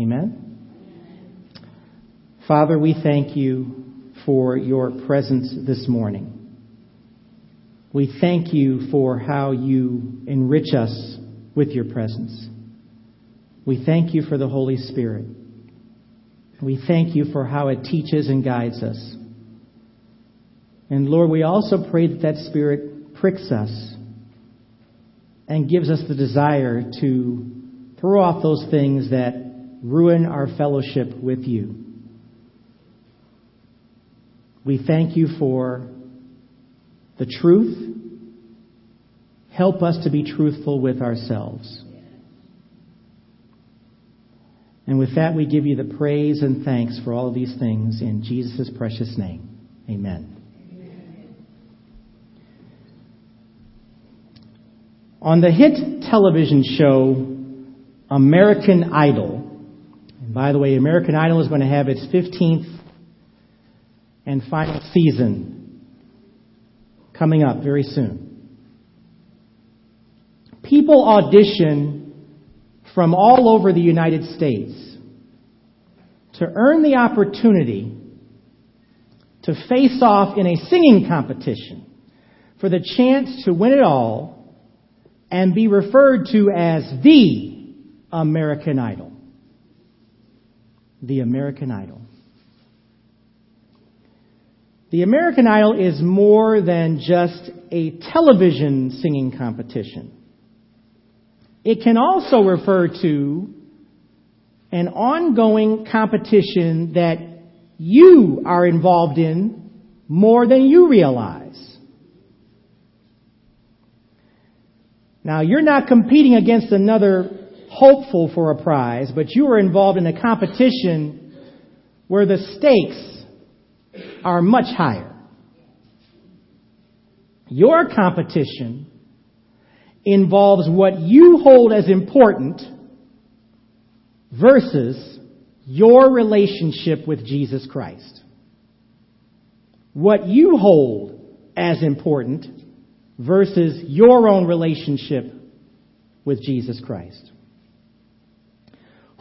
Amen? Father, we thank you for your presence this morning. We thank you for how you enrich us with your presence. We thank you for the Holy Spirit. We thank you for how it teaches and guides us. And Lord, we also pray that that Spirit pricks us and gives us the desire to throw off those things that ruin our fellowship with you. We thank you for the truth. Help us to be truthful with ourselves. And with that, we give you the praise and thanks for all of these things in Jesus' precious name. Amen. On the hit television show American Idol, by the way, American Idol is going to have its 15th and final season coming up very soon. People audition from all over the United States to earn the opportunity to face off in a singing competition for the chance to win it all and be referred to as the American Idol. The American Idol. The American Idol is more than just a television singing competition. It can also refer to an ongoing competition that you are involved in more than you realize. Now, you're not competing against another hopeful for a prize, but you are involved in a competition where the stakes are much higher. Your competition involves what you hold as important versus your relationship with Jesus Christ. What you hold as important versus your own relationship with Jesus Christ.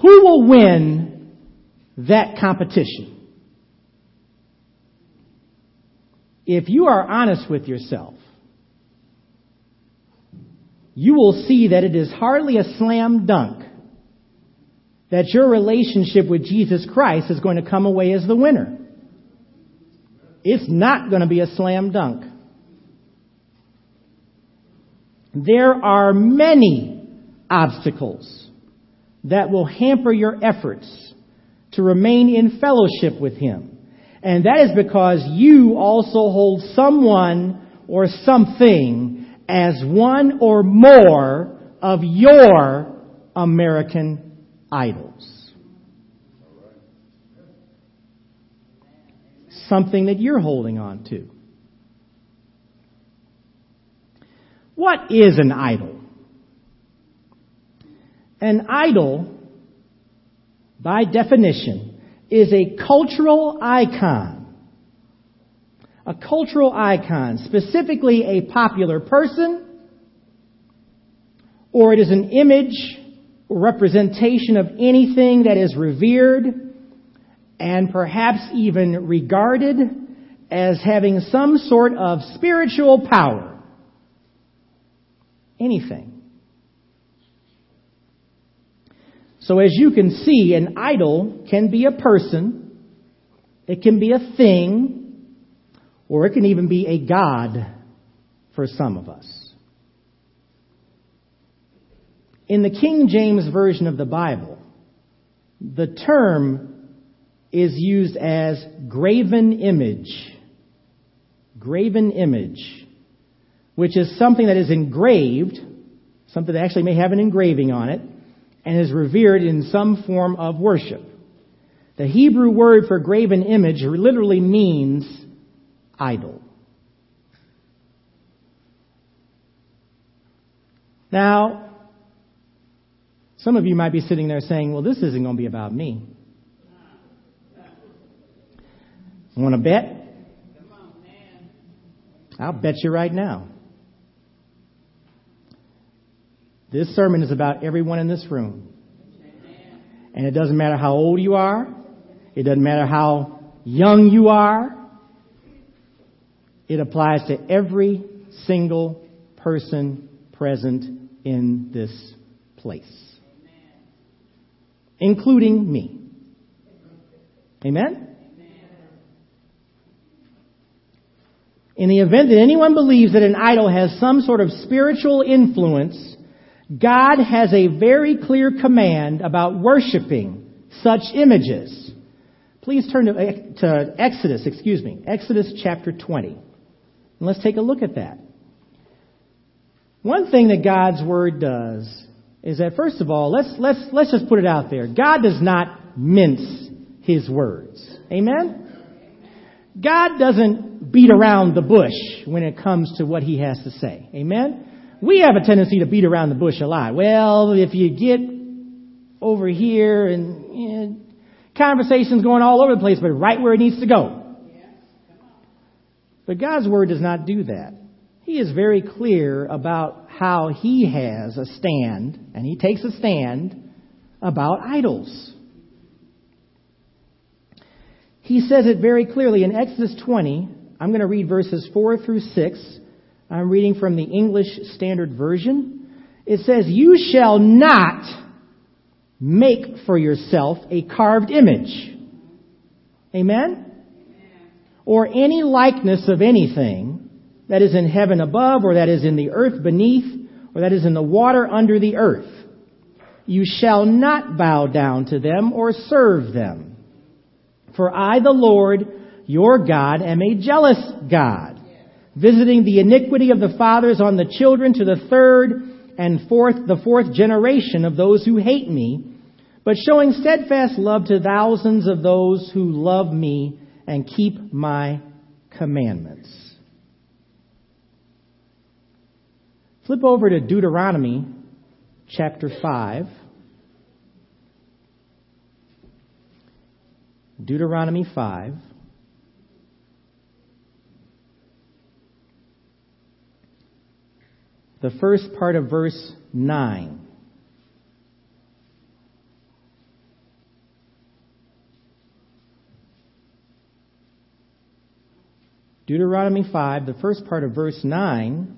Who will win that competition? if you are honest with yourself, you will see that it is hardly a slam dunk that your relationship with Jesus Christ is going to come away as the winner. It's not going to be a slam dunk. There are many obstacles that will hamper your efforts to remain in fellowship with Him. And that is because you also hold someone or something as one or more of your American idols. Something that you're holding on to. What is an idol? An idol, by definition, is a cultural icon. A cultural icon, specifically a popular person, or it is an image or representation of anything that is revered and perhaps even regarded as having some sort of spiritual power. Anything. So as you can see, an idol can be a person, it can be a thing, or it can even be a God for some of us. In the King James Version of the Bible, the term is used as graven image. Graven image, which is something that is engraved, something that actually may have an engraving on it, and is revered in some form of worship. The Hebrew word for graven image literally means idol. Now, some of you might be sitting there saying, well, this isn't going to be about me. Want to bet? I'll bet you right now. This sermon is about everyone in this room. And it doesn't matter how old you are. It doesn't matter how young you are. It applies to every single person present in this place, including me. Amen? In the event that anyone believes that an idol has some sort of spiritual influence, God has a very clear command about worshiping such images. Please turn to, to Exodus, excuse me, Exodus chapter 20. And let's take a look at that. One thing that God's Word does is that, first of all, let's, let's, let's just put it out there. God does not mince His words. Amen? God doesn't beat around the bush when it comes to what he has to say. Amen? We have a tendency to beat around the bush a lot. Well, if you get over here and you know, conversations going all over the place, but right where it needs to go. But God's Word does not do that. He is very clear about how He has a stand, and He takes a stand about idols. He says it very clearly in Exodus 20, I'm going to read verses 4 through 6. I'm reading from the English Standard Version. It says, You shall not make for yourself a carved image. Amen? Or any likeness of anything that is in heaven above, or that is in the earth beneath, or that is in the water under the earth. You shall not bow down to them or serve them. For I, the Lord, your God am a jealous God, visiting the iniquity of the fathers on the children to the third and fourth, the fourth generation of those who hate me, but showing steadfast love to thousands of those who love me and keep my commandments. Flip over to Deuteronomy chapter 5. Deuteronomy 5. The first part of verse 9. Deuteronomy 5, the first part of verse 9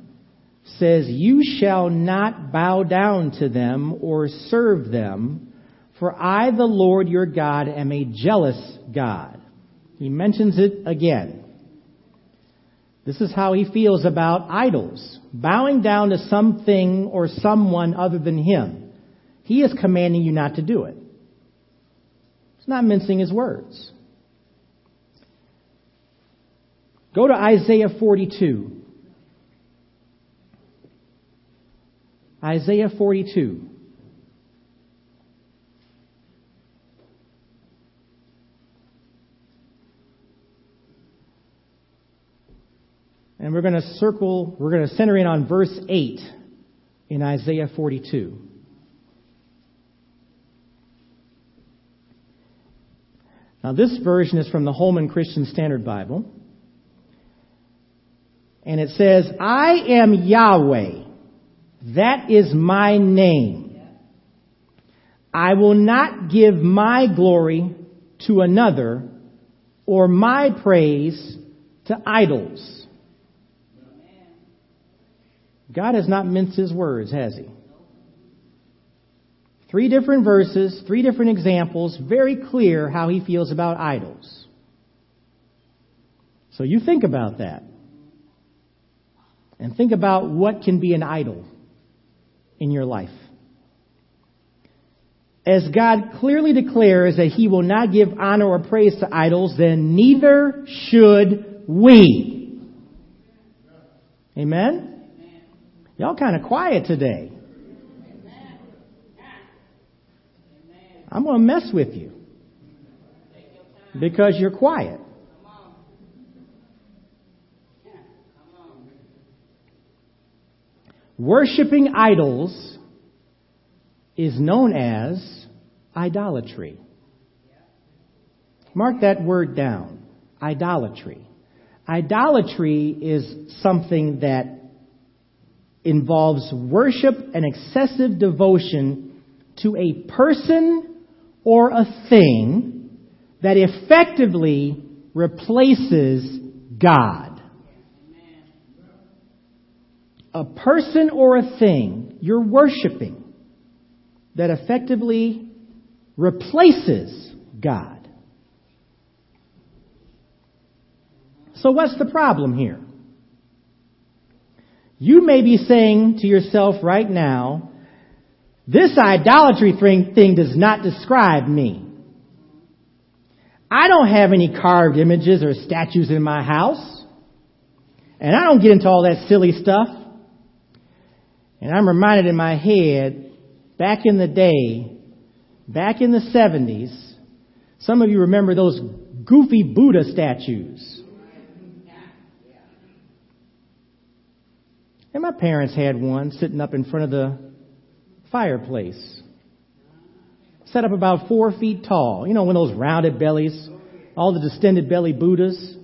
says, You shall not bow down to them or serve them, for I, the Lord your God, am a jealous God. He mentions it again. This is how he feels about idols, bowing down to something or someone other than him. He is commanding you not to do it. He's not mincing his words. Go to Isaiah 42. Isaiah 42. And we're going to circle, we're going to center in on verse 8 in Isaiah 42. Now, this version is from the Holman Christian Standard Bible. And it says, I am Yahweh. That is my name. I will not give my glory to another or my praise to idols. God has not minced his words, has he? Three different verses, three different examples, very clear how he feels about idols. So you think about that. And think about what can be an idol in your life. As God clearly declares that he will not give honor or praise to idols, then neither should we. Amen? Y'all kind of quiet today. I'm going to mess with you because you're quiet. Worshipping idols is known as idolatry. Mark that word down. Idolatry. Idolatry is something that involves worship and excessive devotion to a person or a thing that effectively replaces God. A person or a thing you're worshiping that effectively replaces God. So what's the problem here? You may be saying to yourself right now, this idolatry thing, does not describe me. I don't have any carved images or statues in my house. And I don't get into all that silly stuff. And I'm reminded in my head, back in the day, back in the 70s, some of you remember those goofy Buddha statues. And my parents had one sitting up in front of the fireplace. Set up about four feet tall. You know, one of those rounded bellies, all the distended belly Buddhas.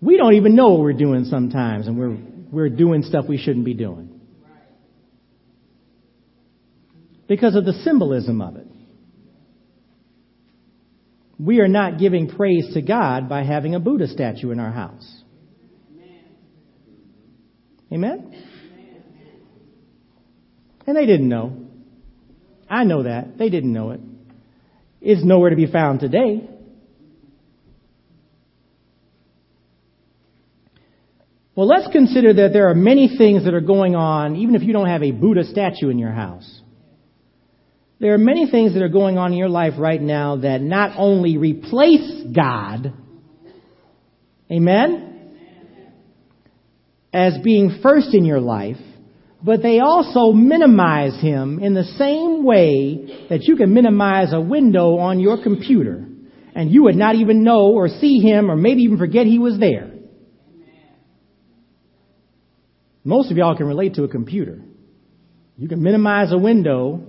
We don't even know what we're doing sometimes, and we're, we're doing stuff we shouldn't be doing. Because of the symbolism of it. We are not giving praise to God by having a Buddha statue in our house. Amen? And they didn't know. I know that. They didn't know it. It's nowhere to be found today. Well, let's consider that there are many things that are going on, even if you don't have a Buddha statue in your house. There are many things that are going on in your life right now that not only replace God, amen, as being first in your life, but they also minimize him in the same way that you can minimize a window on your computer and you would not even know or see him or maybe even forget he was there. Most of y'all can relate to a computer. You can minimize a window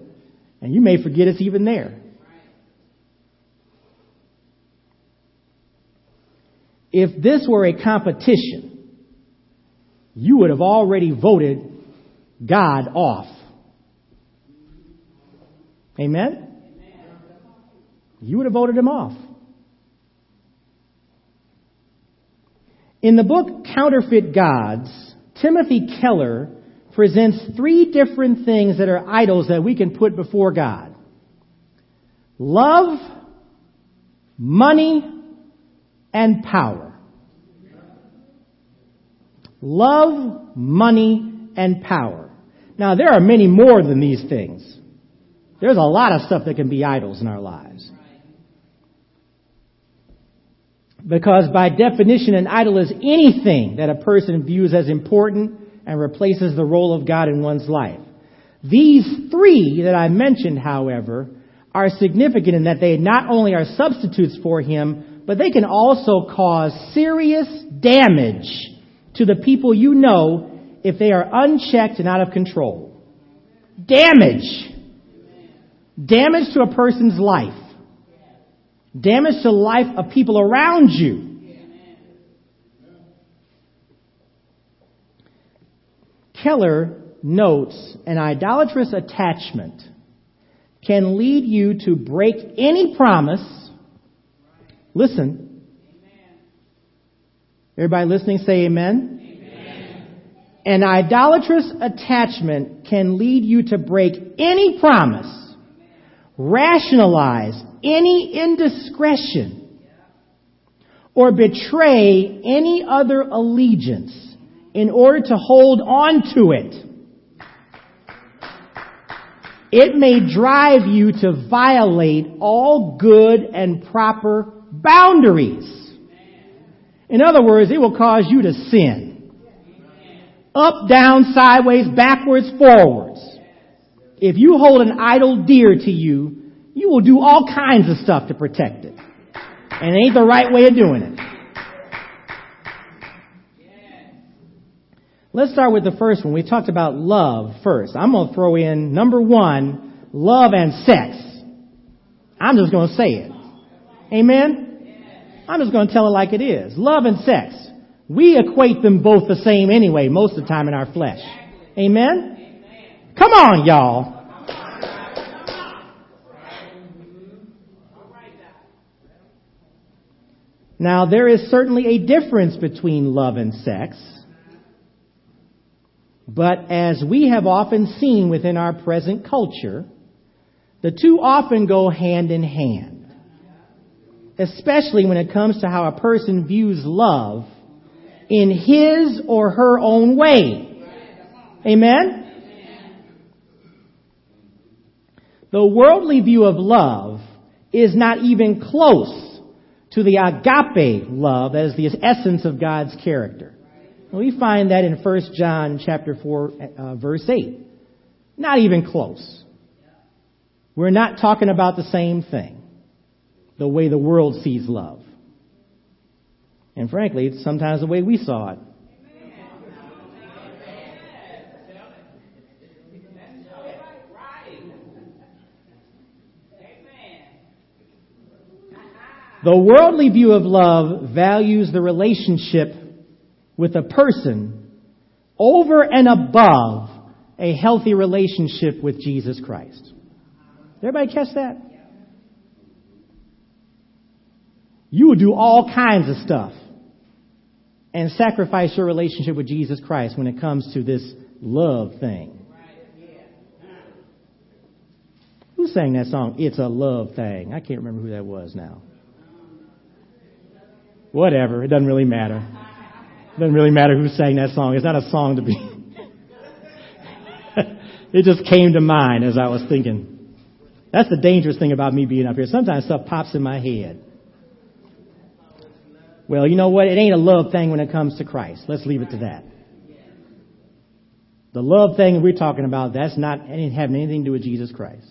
and you may forget it's even there. If this were a competition, you would have already voted God off. Amen? You would have voted him off. In the book Counterfeit Gods, Timothy Keller presents three different things that are idols that we can put before God. Love, money, and power love, money, and power. Now, there are many more than these things. There's a lot of stuff that can be idols in our lives. Because by definition, an idol is anything that a person views as important and replaces the role of God in one's life. These three that I mentioned, however, are significant in that they not only are substitutes for Him, but they can also cause serious damage to the people you know if they are unchecked and out of control. Damage. Damage to a person's life. Damage to the life of people around you. Keller notes an idolatrous attachment can lead you to break any promise. Listen, Everybody listening say amen. amen. An idolatrous attachment can lead you to break any promise, rationalize any indiscretion, or betray any other allegiance in order to hold on to it. It may drive you to violate all good and proper boundaries. In other words, it will cause you to sin. Up, down, sideways, backwards, forwards. If you hold an idol dear to you, you will do all kinds of stuff to protect it. And it ain't the right way of doing it. Let's start with the first one. We talked about love first. I'm going to throw in number one, love and sex. I'm just going to say it. Amen? I'm just going to tell it like it is. Love and sex. We equate them both the same anyway, most of the time in our flesh. Amen? Come on, y'all. Now, there is certainly a difference between love and sex, but as we have often seen within our present culture, the two often go hand in hand. Especially when it comes to how a person views love in his or her own way. Amen? The worldly view of love is not even close to the agape love as the essence of God's character. We find that in 1 John chapter 4 uh, verse 8. Not even close. We're not talking about the same thing. The way the world sees love. And frankly, it's sometimes the way we saw it. The worldly view of love values the relationship with a person over and above a healthy relationship with Jesus Christ. Everybody catch that? You will do all kinds of stuff and sacrifice your relationship with Jesus Christ when it comes to this love thing. Who sang that song? It's a love thing. I can't remember who that was now. Whatever. It doesn't really matter. It doesn't really matter who sang that song. It's not a song to be. it just came to mind as I was thinking. That's the dangerous thing about me being up here. Sometimes stuff pops in my head. Well, you know what? It ain't a love thing when it comes to Christ. Let's leave it to that. The love thing we're talking about, that's not having anything to do with Jesus Christ.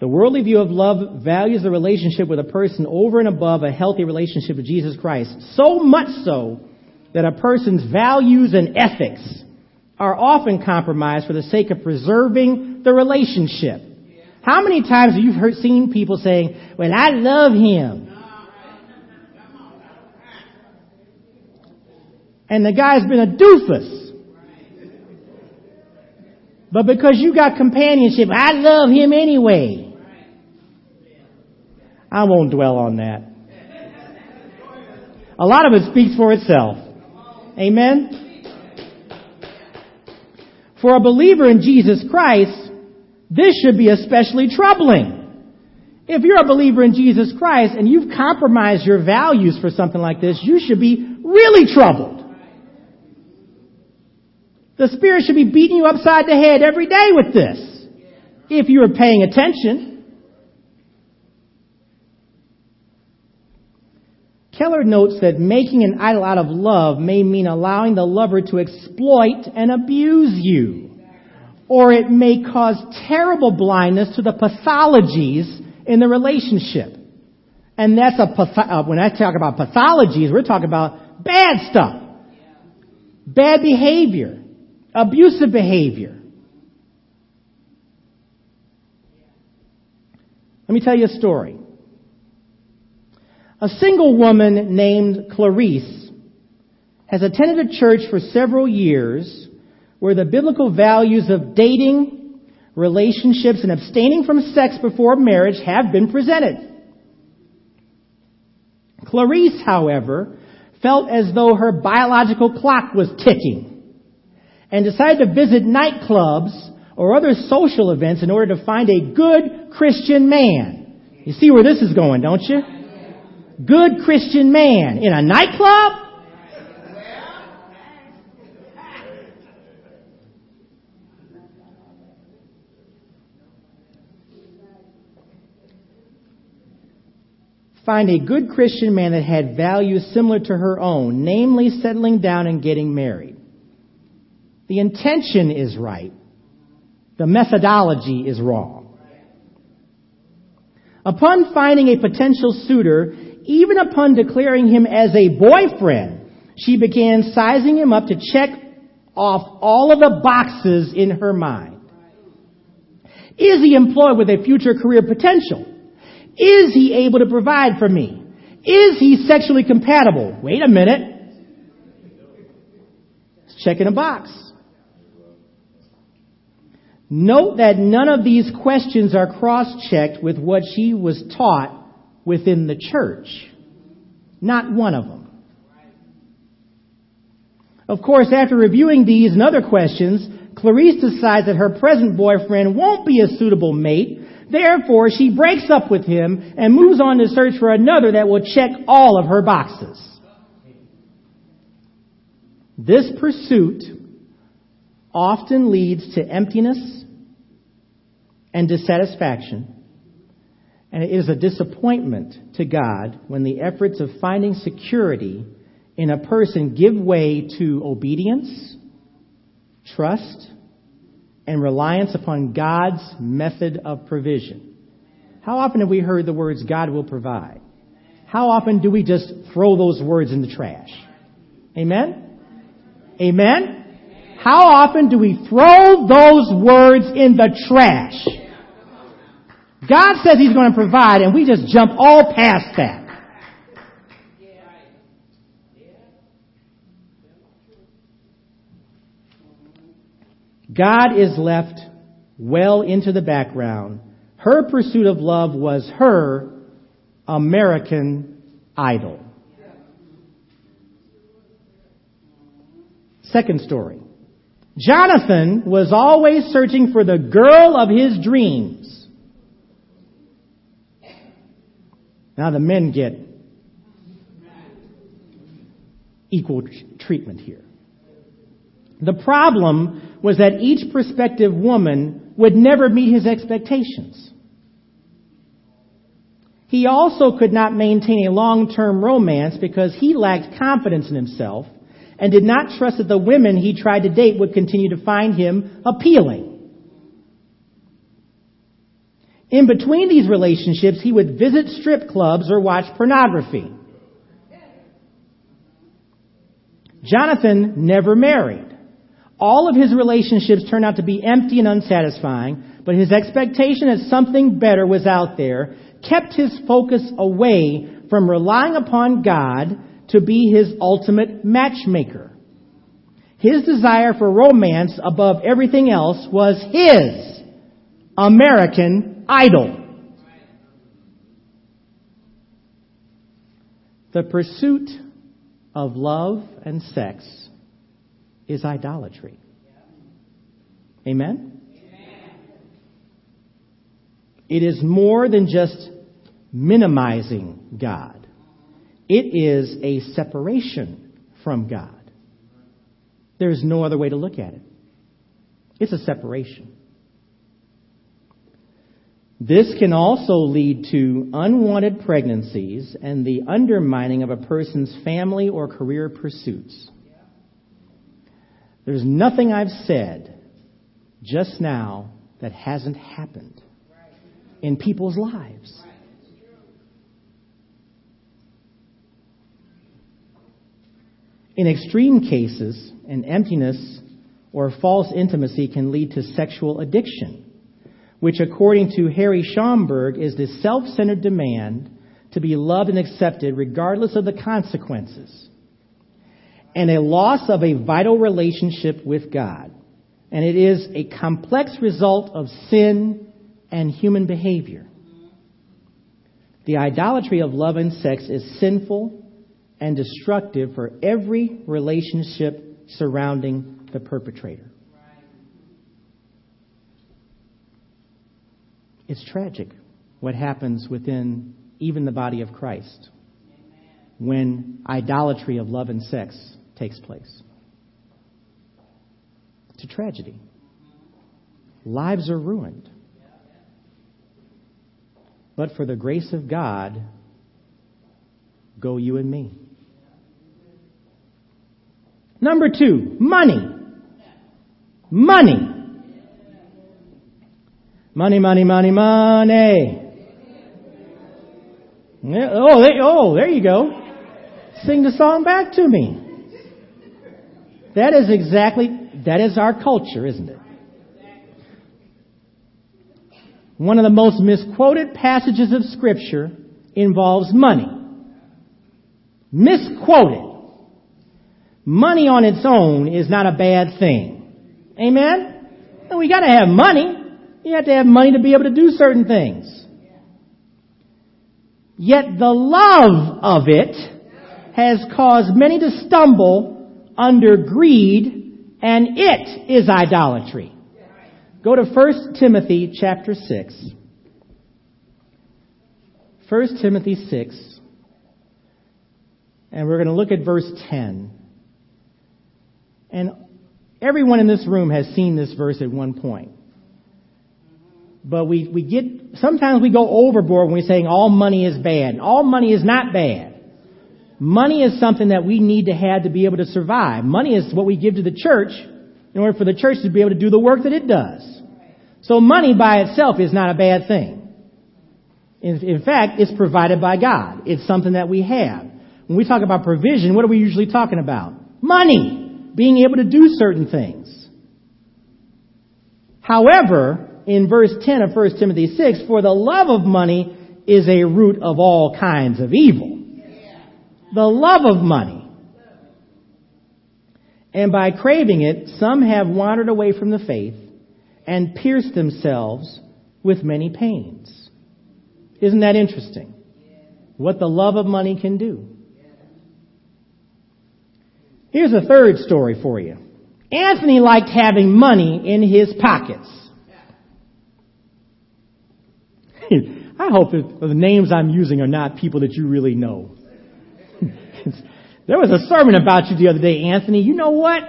The worldly view of love values the relationship with a person over and above a healthy relationship with Jesus Christ. So much so that a person's values and ethics are often compromised for the sake of preserving the relationship. How many times have you heard, seen people saying, well, I love him. And the guy's been a doofus. But because you got companionship, I love him anyway. I won't dwell on that. A lot of it speaks for itself. Amen? For a believer in Jesus Christ, this should be especially troubling. If you're a believer in Jesus Christ and you've compromised your values for something like this, you should be really troubled. The Spirit should be beating you upside the head every day with this. If you are paying attention. Keller notes that making an idol out of love may mean allowing the lover to exploit and abuse you. Or it may cause terrible blindness to the pathologies in the relationship. And that's a, uh, when I talk about pathologies, we're talking about bad stuff. Bad behavior. Abusive behavior. Let me tell you a story. A single woman named Clarice has attended a church for several years where the biblical values of dating, relationships, and abstaining from sex before marriage have been presented. Clarice, however, felt as though her biological clock was ticking and decided to visit nightclubs or other social events in order to find a good Christian man. You see where this is going, don't you? good Christian man in a nightclub? Find a good Christian man that had values similar to her own, namely settling down and getting married. The intention is right. The methodology is wrong. Upon finding a potential suitor, even upon declaring him as a boyfriend, she began sizing him up to check off all of the boxes in her mind. Is he employed with a future career potential? Is he able to provide for me? Is he sexually compatible? Wait a minute. Checking a box. Note that none of these questions are cross-checked with what she was taught within the church. Not one of them. Of course, after reviewing these and other questions, Clarice decides that her present boyfriend won't be a suitable mate. Therefore, she breaks up with him and moves on to search for another that will check all of her boxes. This pursuit often leads to emptiness and dissatisfaction. And it is a disappointment to God when the efforts of finding security in a person give way to obedience, trust, and reliance upon God's method of provision. How often have we heard the words, God will provide? How often do we just throw those words in the trash? Amen? Amen? How often do we throw those words in the trash? God says He's going to provide, and we just jump all past that. God is left well into the background. Her pursuit of love was her American idol. Second story. Jonathan was always searching for the girl of his dreams. Now the men get equal treatment here. The problem was that each prospective woman would never meet his expectations. He also could not maintain a long-term romance because he lacked confidence in himself and did not trust that the women he tried to date would continue to find him appealing. In between these relationships, he would visit strip clubs or watch pornography. Jonathan never married. All of his relationships turned out to be empty and unsatisfying, but his expectation that something better was out there kept his focus away from relying upon God to be his ultimate matchmaker. His desire for romance above everything else was his American idol. The pursuit of love and sex is idolatry. Amen? It is more than just minimizing God. It is a separation from God. There's no other way to look at it. It's a separation. This can also lead to unwanted pregnancies and the undermining of a person's family or career pursuits. There's nothing I've said just now that hasn't happened in people's lives. In extreme cases, an emptiness or false intimacy can lead to sexual addiction which according to Harry Schaumburg is the self-centered demand to be loved and accepted regardless of the consequences, and a loss of a vital relationship with God. And it is a complex result of sin and human behavior. The idolatry of love and sex is sinful and destructive for every relationship surrounding the perpetrator. It's tragic what happens within even the body of Christ when idolatry of love and sex takes place. It's a tragedy. Lives are ruined. But for the grace of God, go you and me. Number two, money. Money. Money, money, money, money. Oh, they, oh, there you go. Sing the song back to me. That is exactly, that is our culture, isn't it? One of the most misquoted passages of scripture involves money. Misquoted. Money on its own is not a bad thing. Amen? We gotta have money. You have to have money to be able to do certain things. Yet the love of it has caused many to stumble under greed, and it is idolatry. Go to 1 Timothy chapter 6. 1 Timothy 6. And we're going to look at verse 10. And everyone in this room has seen this verse at one point. But we, we get, sometimes we go overboard when we're saying all money is bad. All money is not bad. Money is something that we need to have to be able to survive. Money is what we give to the church in order for the church to be able to do the work that it does. So money by itself is not a bad thing. In, in fact, it's provided by God. It's something that we have. When we talk about provision, what are we usually talking about? Money. Being able to do certain things. However, in verse 10 of 1 Timothy 6, for the love of money is a root of all kinds of evil. The love of money. And by craving it, some have wandered away from the faith and pierced themselves with many pains. Isn't that interesting? What the love of money can do. Here's a third story for you. Anthony liked having money in his pockets. I hope the names I'm using are not people that you really know. There was a sermon about you the other day, Anthony. You know what?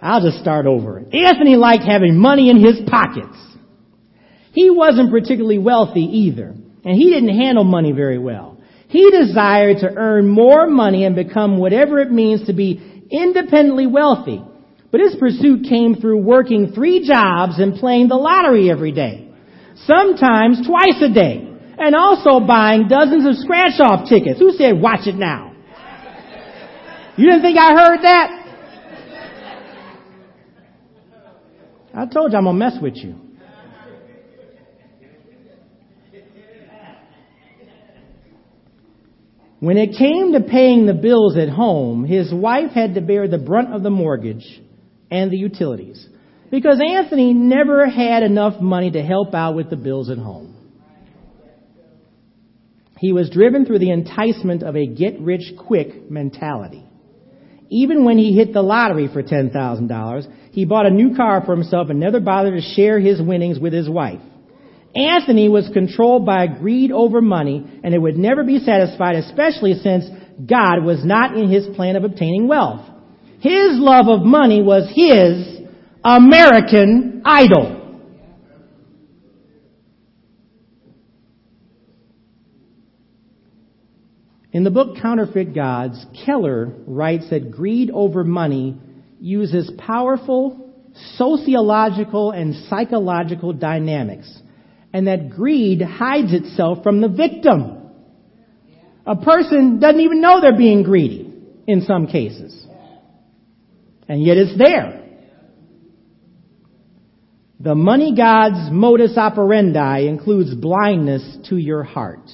I'll just start over. Anthony liked having money in his pockets. He wasn't particularly wealthy either, and he didn't handle money very well. He desired to earn more money and become whatever it means to be independently wealthy. But his pursuit came through working three jobs and playing the lottery every day. Sometimes twice a day. And also buying dozens of scratch off tickets. Who said watch it now? You didn't think I heard that? I told you I'm gonna mess with you. When it came to paying the bills at home, his wife had to bear the brunt of the mortgage and the utilities because Anthony never had enough money to help out with the bills at home. He was driven through the enticement of a get rich quick mentality. Even when he hit the lottery for $10,000, he bought a new car for himself and never bothered to share his winnings with his wife. Anthony was controlled by greed over money and it would never be satisfied, especially since God was not in his plan of obtaining wealth. His love of money was his American idol. In the book Counterfeit Gods, Keller writes that greed over money uses powerful sociological and psychological dynamics, and that greed hides itself from the victim. A person doesn't even know they're being greedy in some cases. And yet it's there. The money god's modus operandi includes blindness to your heart.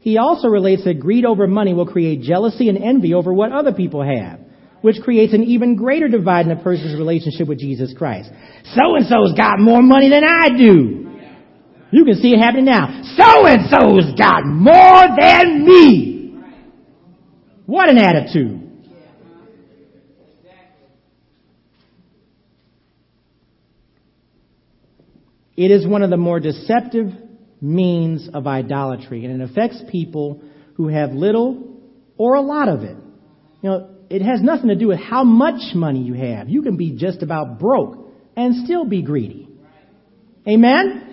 He also relates that greed over money will create jealousy and envy over what other people have, which creates an even greater divide in a person's relationship with Jesus Christ. So and so's got more money than I do. You can see it happening now. So and so's got more than me. What an attitude. It is one of the more deceptive means of idolatry, and it affects people who have little or a lot of it. You know, it has nothing to do with how much money you have. You can be just about broke and still be greedy. Amen?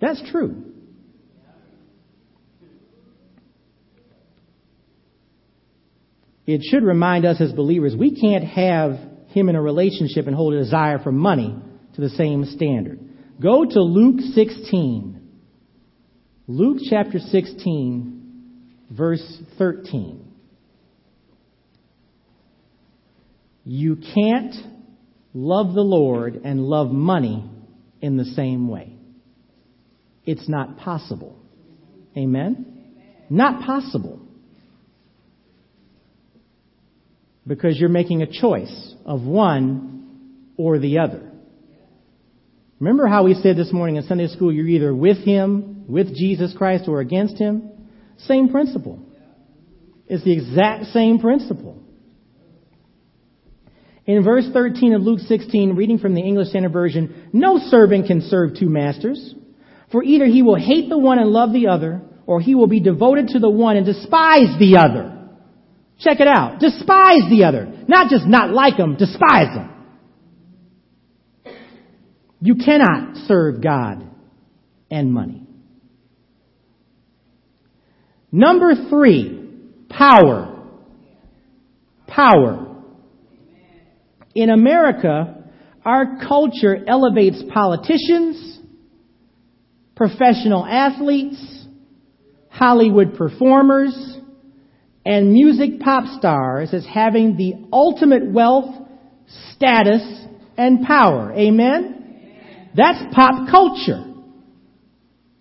That's true. It should remind us as believers we can't have him in a relationship and hold a desire for money to the same standard. Go to Luke 16. Luke chapter 16, verse 13. You can't love the Lord and love money in the same way. It's not possible. Amen? Not possible. because you're making a choice of one or the other. Remember how we said this morning in Sunday school, you're either with Him, with Jesus Christ, or against Him? Same principle. It's the exact same principle. In verse 13 of Luke 16, reading from the English Standard Version, no servant can serve two masters, for either he will hate the one and love the other, or he will be devoted to the one and despise the other. Check it out. Despise the other. Not just not like them, despise them. You cannot serve God and money. Number three, power. Power. In America, our culture elevates politicians, professional athletes, Hollywood performers, and music pop stars as having the ultimate wealth, status, and power. Amen? That's pop culture.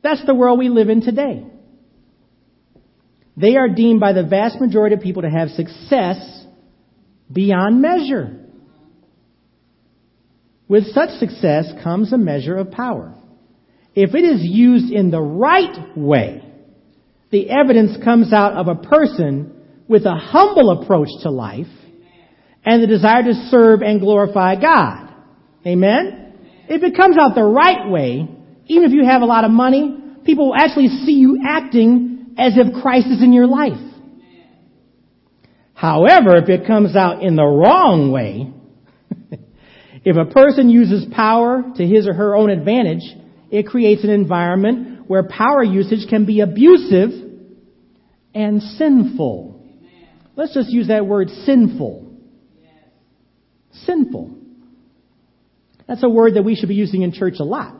That's the world we live in today. They are deemed by the vast majority of people to have success beyond measure. With such success comes a measure of power. If it is used in the right way, the evidence comes out of a person with a humble approach to life and the desire to serve and glorify God. Amen? If it comes out the right way, even if you have a lot of money, people will actually see you acting as if Christ is in your life. However, if it comes out in the wrong way, if a person uses power to his or her own advantage, it creates an environment where power usage can be abusive and sinful. Let's just use that word sinful. Sinful. That's a word that we should be using in church a lot.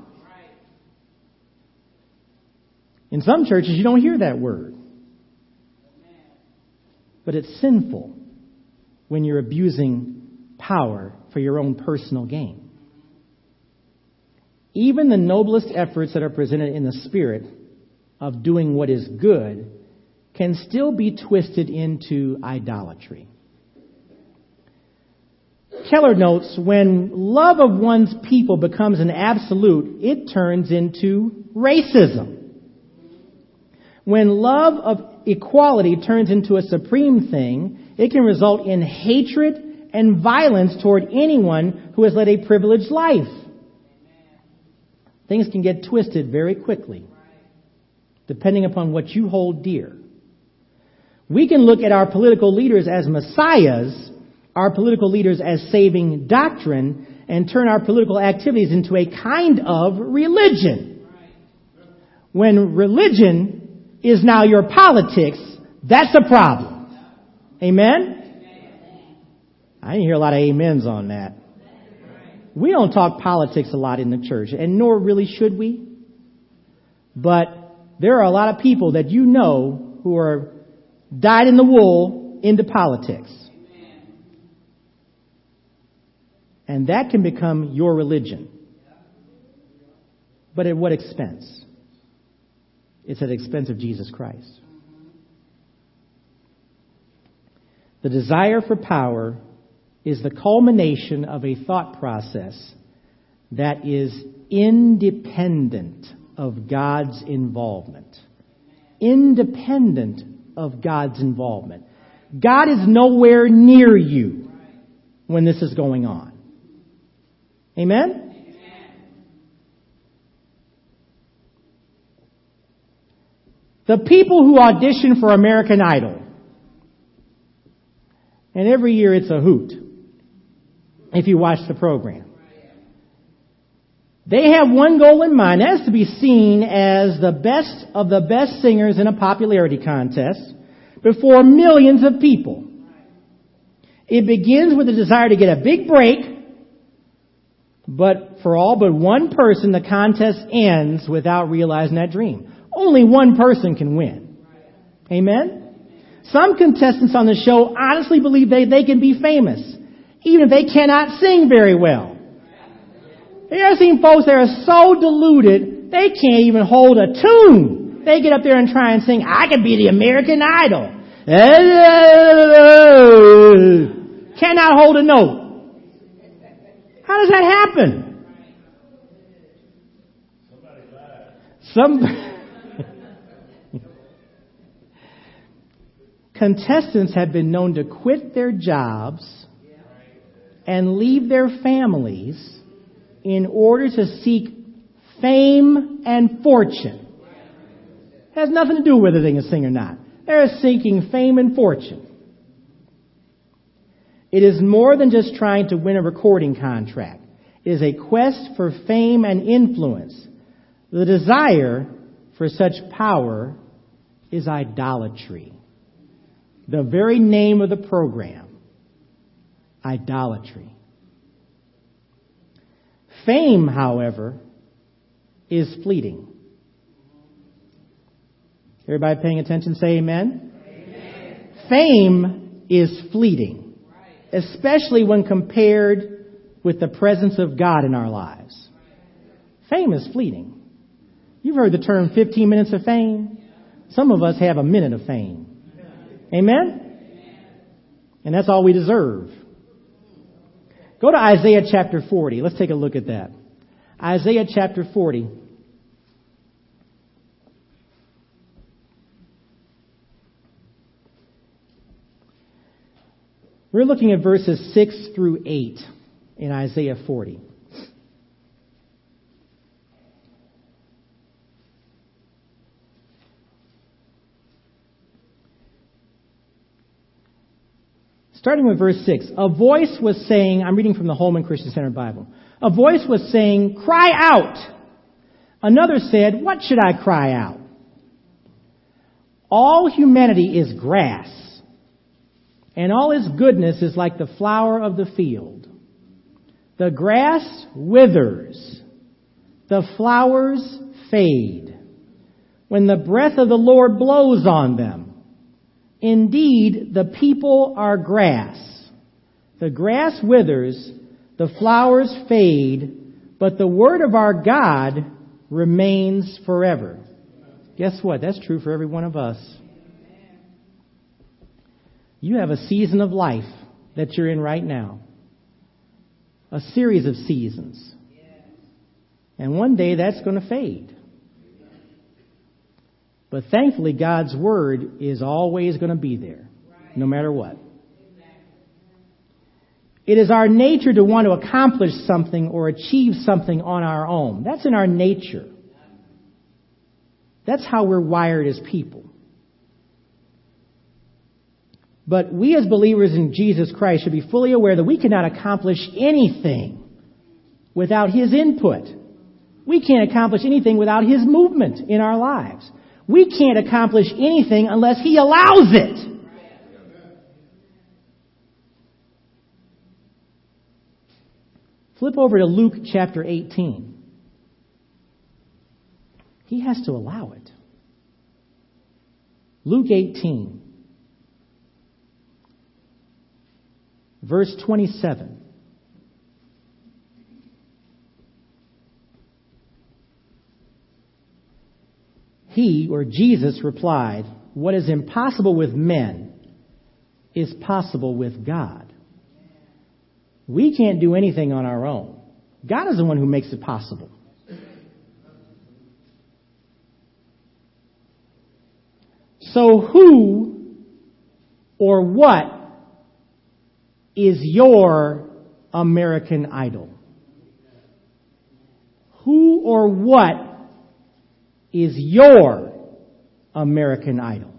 In some churches, you don't hear that word. But it's sinful when you're abusing power for your own personal gain. Even the noblest efforts that are presented in the spirit of doing what is good can still be twisted into idolatry. Keller notes when love of one's people becomes an absolute, it turns into racism. When love of equality turns into a supreme thing, it can result in hatred and violence toward anyone who has led a privileged life. Things can get twisted very quickly, depending upon what you hold dear. We can look at our political leaders as messiahs, our political leaders as saving doctrine, and turn our political activities into a kind of religion. When religion is now your politics, that's a problem. Amen? I didn't hear a lot of amens on that. We don't talk politics a lot in the church, and nor really should we. But there are a lot of people that you know who are dyed in the wool into politics. And that can become your religion. But at what expense? It's at the expense of Jesus Christ. The desire for power is the culmination of a thought process that is independent of God's involvement. Independent of God's involvement. God is nowhere near you when this is going on. Amen? The people who audition for American Idol, and every year it's a hoot if you watch the program. They have one goal in mind. That is to be seen as the best of the best singers in a popularity contest before millions of people. It begins with a desire to get a big break, but for all but one person, the contest ends without realizing that dream. Only one person can win. Amen? Some contestants on the show honestly believe they, they can be famous, even if they cannot sing very well. You ever seen folks that are so deluded, they can't even hold a tune. They get up there and try and sing, I can be the American Idol. cannot hold a note. How does that happen? Some contestants have been known to quit their jobs and leave their families in order to seek fame and fortune. It has nothing to do with whether they can sing or not. They're seeking fame and fortune. It is more than just trying to win a recording contract. It is a quest for fame and influence. The desire for such power is idolatry. The very name of the program. Idolatry. Fame, however, is fleeting. Everybody paying attention say amen? amen. Fame is fleeting, especially when compared with the presence of God in our lives. Fame is fleeting. You've heard the term 15 minutes of fame. Some of us have a minute of fame. Amen? And that's all we deserve. Go to Isaiah chapter 40. Let's take a look at that. Isaiah chapter 40. We're looking at verses 6 through 8 in Isaiah 40. Starting with verse 6, a voice was saying, I'm reading from the Holman Christian Standard Bible. A voice was saying, cry out. Another said, what should I cry out? All humanity is grass, and all his goodness is like the flower of the field. The grass withers, the flowers fade, when the breath of the Lord blows on them. Indeed, the people are grass. The grass withers, the flowers fade, but the word of our God remains forever. Guess what? That's true for every one of us. You have a season of life that you're in right now. A series of seasons. And one day that's going to fade. But thankfully, God's Word is always going to be there, no matter what. It is our nature to want to accomplish something or achieve something on our own. That's in our nature. That's how we're wired as people. But we as believers in Jesus Christ should be fully aware that we cannot accomplish anything without His input. We can't accomplish anything without His movement in our lives. We can't accomplish anything unless He allows it. Flip over to Luke chapter 18. He has to allow it. Luke 18, verse 27. He, or Jesus, replied, What is impossible with men is possible with God. We can't do anything on our own. God is the one who makes it possible. So, who or what is your American idol? Who or what is your American Idol?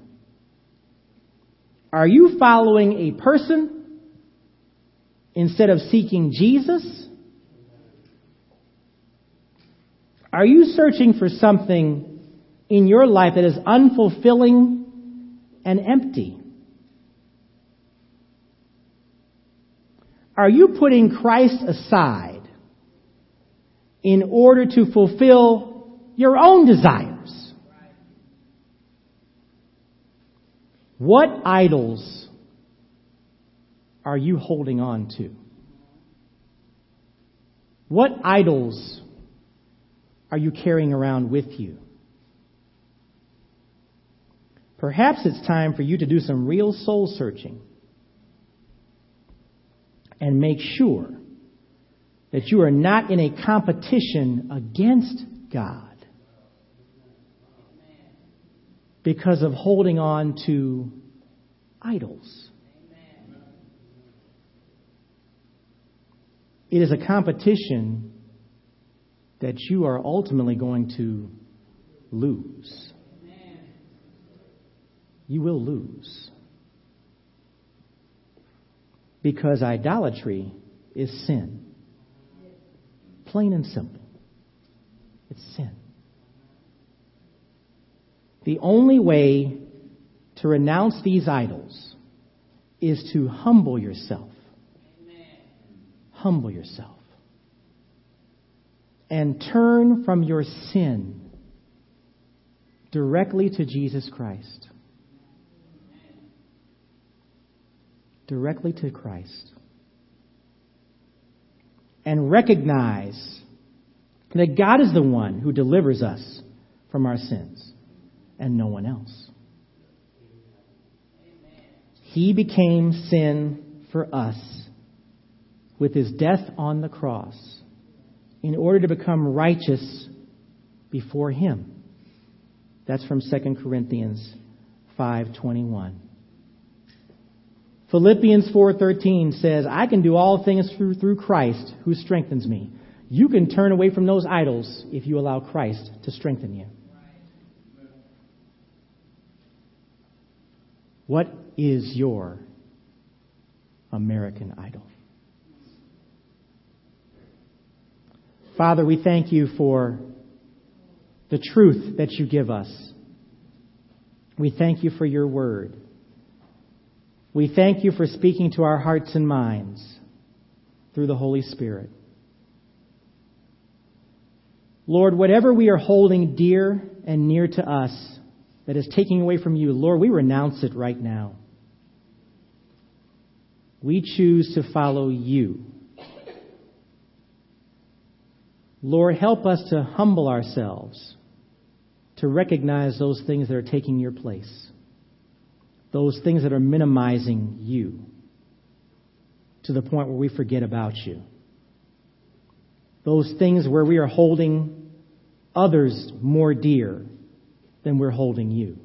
Are you following a person instead of seeking Jesus? Are you searching for something in your life that is unfulfilling and empty? Are you putting Christ aside in order to fulfill your own desires. What idols are you holding on to? What idols are you carrying around with you? Perhaps it's time for you to do some real soul searching. And make sure that you are not in a competition against God because of holding on to idols. It is a competition that you are ultimately going to lose. You will lose. Because idolatry is sin. Plain and simple. It's sin. The only way to renounce these idols is to humble yourself. Humble yourself. And turn from your sin directly to Jesus Christ. Directly to Christ. And recognize that God is the one who delivers us from our sins and no one else. He became sin for us with his death on the cross in order to become righteous before him. That's from 2 Corinthians 5:21. Philippians 4:13 says, "I can do all things through through Christ who strengthens me." You can turn away from those idols if you allow Christ to strengthen you. What is your American idol? Father, we thank you for the truth that you give us. We thank you for your word. We thank you for speaking to our hearts and minds through the Holy Spirit. Lord, whatever we are holding dear and near to us, that is taking away from you, Lord, we renounce it right now. We choose to follow you. Lord, help us to humble ourselves, to recognize those things that are taking your place, those things that are minimizing you to the point where we forget about you, those things where we are holding others more dear than we're holding you.